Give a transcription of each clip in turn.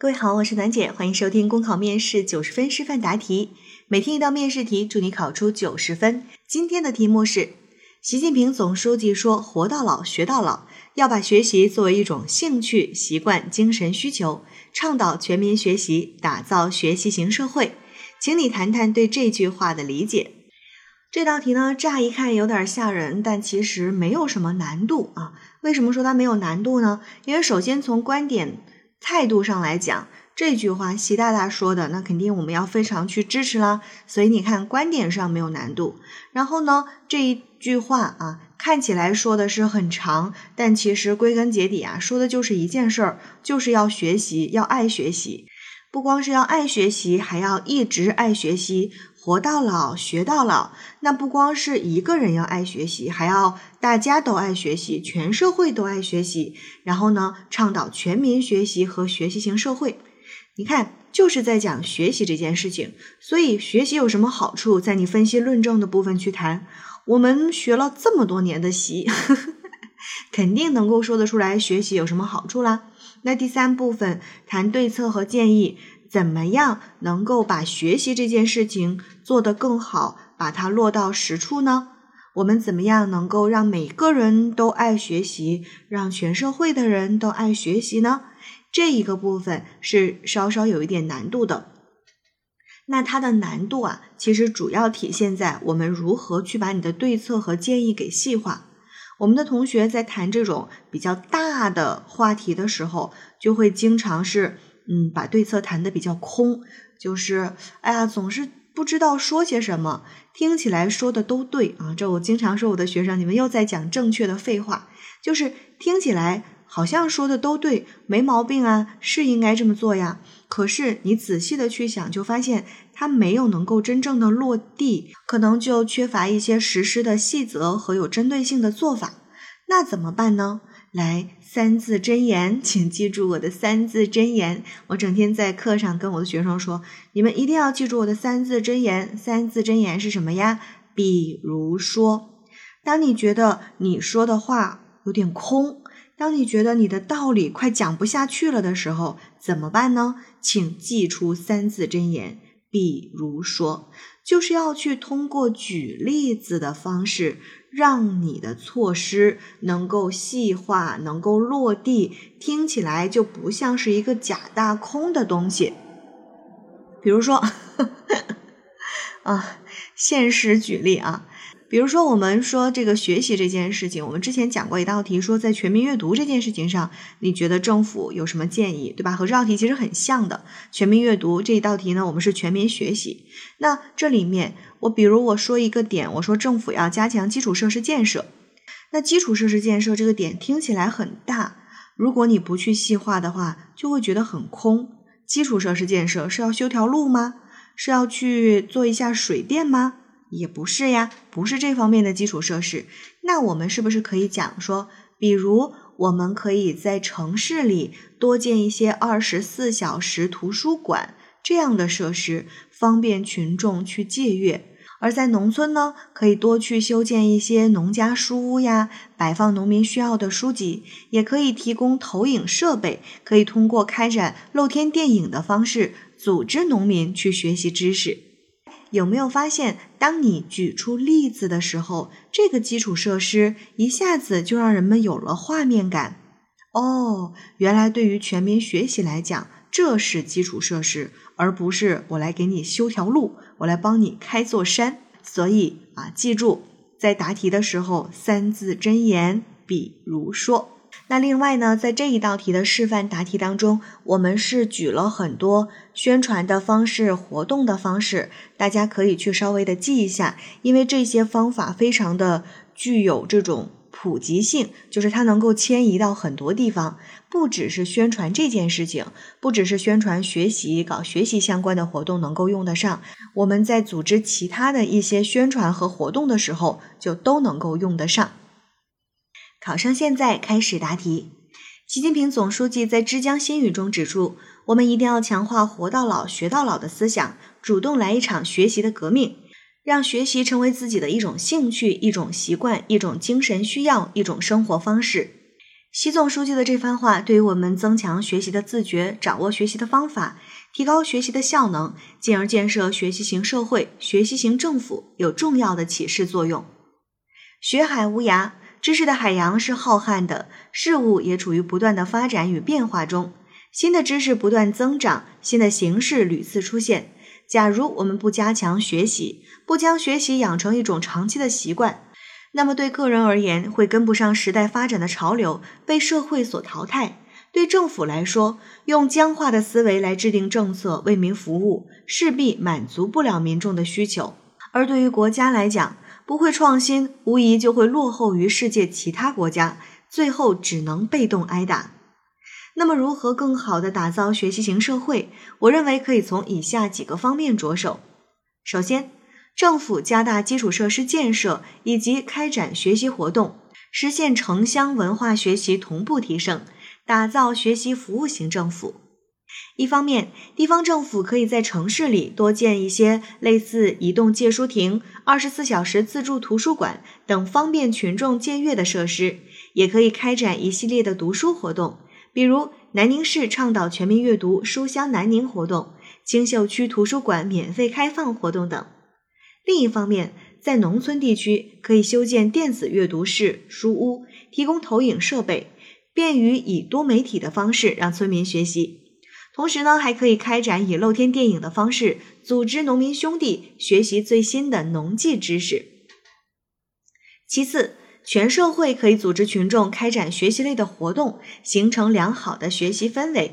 各位好，我是楠姐，欢迎收听公考面试九十分示范答题，每天一道面试题，祝你考出九十分。今天的题目是：习近平总书记说“活到老，学到老”，要把学习作为一种兴趣、习惯、精神需求，倡导全民学习，打造学习型社会。请你谈谈对这句话的理解。这道题呢，乍一看有点吓人，但其实没有什么难度啊。为什么说它没有难度呢？因为首先从观点。态度上来讲，这句话习大大说的，那肯定我们要非常去支持啦。所以你看，观点上没有难度。然后呢，这一句话啊，看起来说的是很长，但其实归根结底啊，说的就是一件事儿，就是要学习，要爱学习。不光是要爱学习，还要一直爱学习。活到老，学到老。那不光是一个人要爱学习，还要大家都爱学习，全社会都爱学习。然后呢，倡导全民学习和学习型社会。你看，就是在讲学习这件事情。所以，学习有什么好处？在你分析论证的部分去谈。我们学了这么多年的习，肯定能够说得出来学习有什么好处啦。那第三部分谈对策和建议。怎么样能够把学习这件事情做得更好，把它落到实处呢？我们怎么样能够让每个人都爱学习，让全社会的人都爱学习呢？这一个部分是稍稍有一点难度的。那它的难度啊，其实主要体现在我们如何去把你的对策和建议给细化。我们的同学在谈这种比较大的话题的时候，就会经常是。嗯，把对策谈的比较空，就是哎呀，总是不知道说些什么，听起来说的都对啊。这我经常说我的学生，你们又在讲正确的废话，就是听起来好像说的都对，没毛病啊，是应该这么做呀。可是你仔细的去想，就发现它没有能够真正的落地，可能就缺乏一些实施的细则和有针对性的做法。那怎么办呢？来，三字真言，请记住我的三字真言。我整天在课上跟我的学生说，你们一定要记住我的三字真言。三字真言是什么呀？比如说，当你觉得你说的话有点空，当你觉得你的道理快讲不下去了的时候，怎么办呢？请记出三字真言。比如说，就是要去通过举例子的方式。让你的措施能够细化，能够落地，听起来就不像是一个假大空的东西。比如说，啊，现实举例啊。比如说，我们说这个学习这件事情，我们之前讲过一道题，说在全民阅读这件事情上，你觉得政府有什么建议，对吧？和这道题其实很像的。全民阅读这一道题呢，我们是全民学习。那这里面，我比如我说一个点，我说政府要加强基础设施建设。那基础设施建设这个点听起来很大，如果你不去细化的话，就会觉得很空。基础设施建设是要修条路吗？是要去做一下水电吗？也不是呀，不是这方面的基础设施。那我们是不是可以讲说，比如我们可以在城市里多建一些二十四小时图书馆这样的设施，方便群众去借阅；而在农村呢，可以多去修建一些农家书屋呀，摆放农民需要的书籍，也可以提供投影设备，可以通过开展露天电影的方式，组织农民去学习知识。有没有发现，当你举出例子的时候，这个基础设施一下子就让人们有了画面感？哦，原来对于全民学习来讲，这是基础设施，而不是我来给你修条路，我来帮你开座山。所以啊，记住，在答题的时候，三字真言，比如说。那另外呢，在这一道题的示范答题当中，我们是举了很多宣传的方式、活动的方式，大家可以去稍微的记一下，因为这些方法非常的具有这种普及性，就是它能够迁移到很多地方，不只是宣传这件事情，不只是宣传学习、搞学习相关的活动能够用得上，我们在组织其他的一些宣传和活动的时候，就都能够用得上。考生现在开始答题。习近平总书记在之江新语中指出，我们一定要强化“活到老，学到老”的思想，主动来一场学习的革命，让学习成为自己的一种兴趣、一种习惯、一种精神需要、一种生活方式。习总书记的这番话，对于我们增强学习的自觉、掌握学习的方法、提高学习的效能，进而建设学习型社会、学习型政府，有重要的启示作用。学海无涯，知识的海洋是浩瀚的，事物也处于不断的发展与变化中，新的知识不断增长，新的形式屡次出现。假如我们不加强学习，不将学习养成一种长期的习惯，那么对个人而言，会跟不上时代发展的潮流，被社会所淘汰；对政府来说，用僵化的思维来制定政策，为民服务，势必满足不了民众的需求；而对于国家来讲，不会创新，无疑就会落后于世界其他国家，最后只能被动挨打。那么，如何更好地打造学习型社会？我认为可以从以下几个方面着手。首先，政府加大基础设施建设以及开展学习活动，实现城乡文化学习同步提升，打造学习服务型政府。一方面，地方政府可以在城市里多建一些类似移动借书亭、二十四小时自助图书馆等方便群众借阅的设施，也可以开展一系列的读书活动，比如南宁市倡导全民阅读“书香南宁”活动、青秀区图书馆免费开放活动等。另一方面，在农村地区可以修建电子阅读室、书屋，提供投影设备，便于以多媒体的方式让村民学习。同时呢，还可以开展以露天电影的方式，组织农民兄弟学习最新的农技知识。其次，全社会可以组织群众开展学习类的活动，形成良好的学习氛围。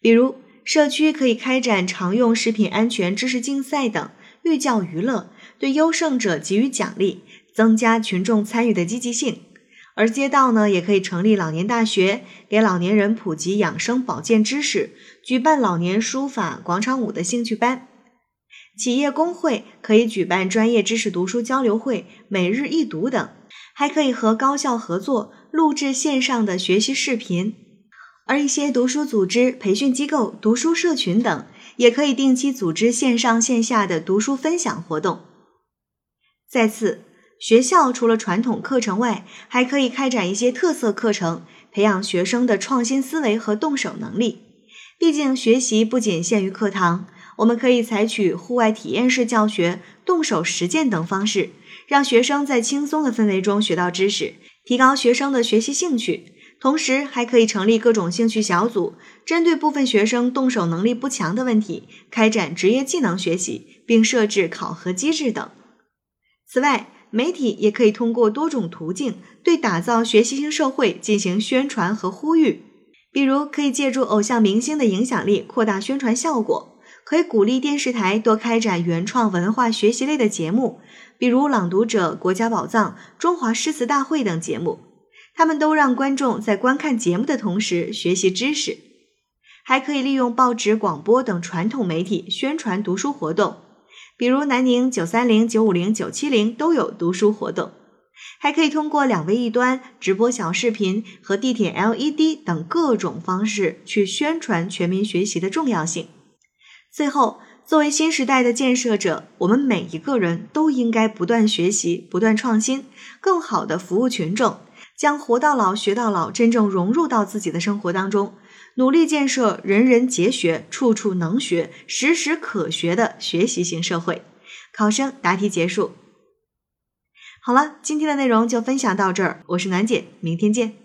比如，社区可以开展常用食品安全知识竞赛等。寓教于乐，对优胜者给予奖励，增加群众参与的积极性。而街道呢，也可以成立老年大学，给老年人普及养生保健知识，举办老年书法、广场舞的兴趣班。企业工会可以举办专业知识读书交流会、每日一读等，还可以和高校合作录制线上的学习视频。而一些读书组织、培训机构、读书社群等。也可以定期组织线上线下的读书分享活动。再次，学校除了传统课程外，还可以开展一些特色课程，培养学生的创新思维和动手能力。毕竟，学习不仅限于课堂，我们可以采取户外体验式教学、动手实践等方式，让学生在轻松的氛围中学到知识，提高学生的学习兴趣。同时，还可以成立各种兴趣小组，针对部分学生动手能力不强的问题，开展职业技能学习，并设置考核机制等。此外，媒体也可以通过多种途径对打造学习型社会进行宣传和呼吁，比如可以借助偶像明星的影响力扩大宣传效果，可以鼓励电视台多开展原创文化学习类的节目，比如《朗读者》《国家宝藏》《中华诗词大会》等节目。他们都让观众在观看节目的同时学习知识，还可以利用报纸、广播等传统媒体宣传读书活动，比如南宁九三零、九五零、九七零都有读书活动。还可以通过两微一端、直播小视频和地铁 LED 等各种方式去宣传全民学习的重要性。最后，作为新时代的建设者，我们每一个人都应该不断学习、不断创新，更好的服务群众。将活到老学到老真正融入到自己的生活当中，努力建设人人皆学、处处能学、时时可学的学习型社会。考生答题结束。好了，今天的内容就分享到这儿，我是楠姐，明天见。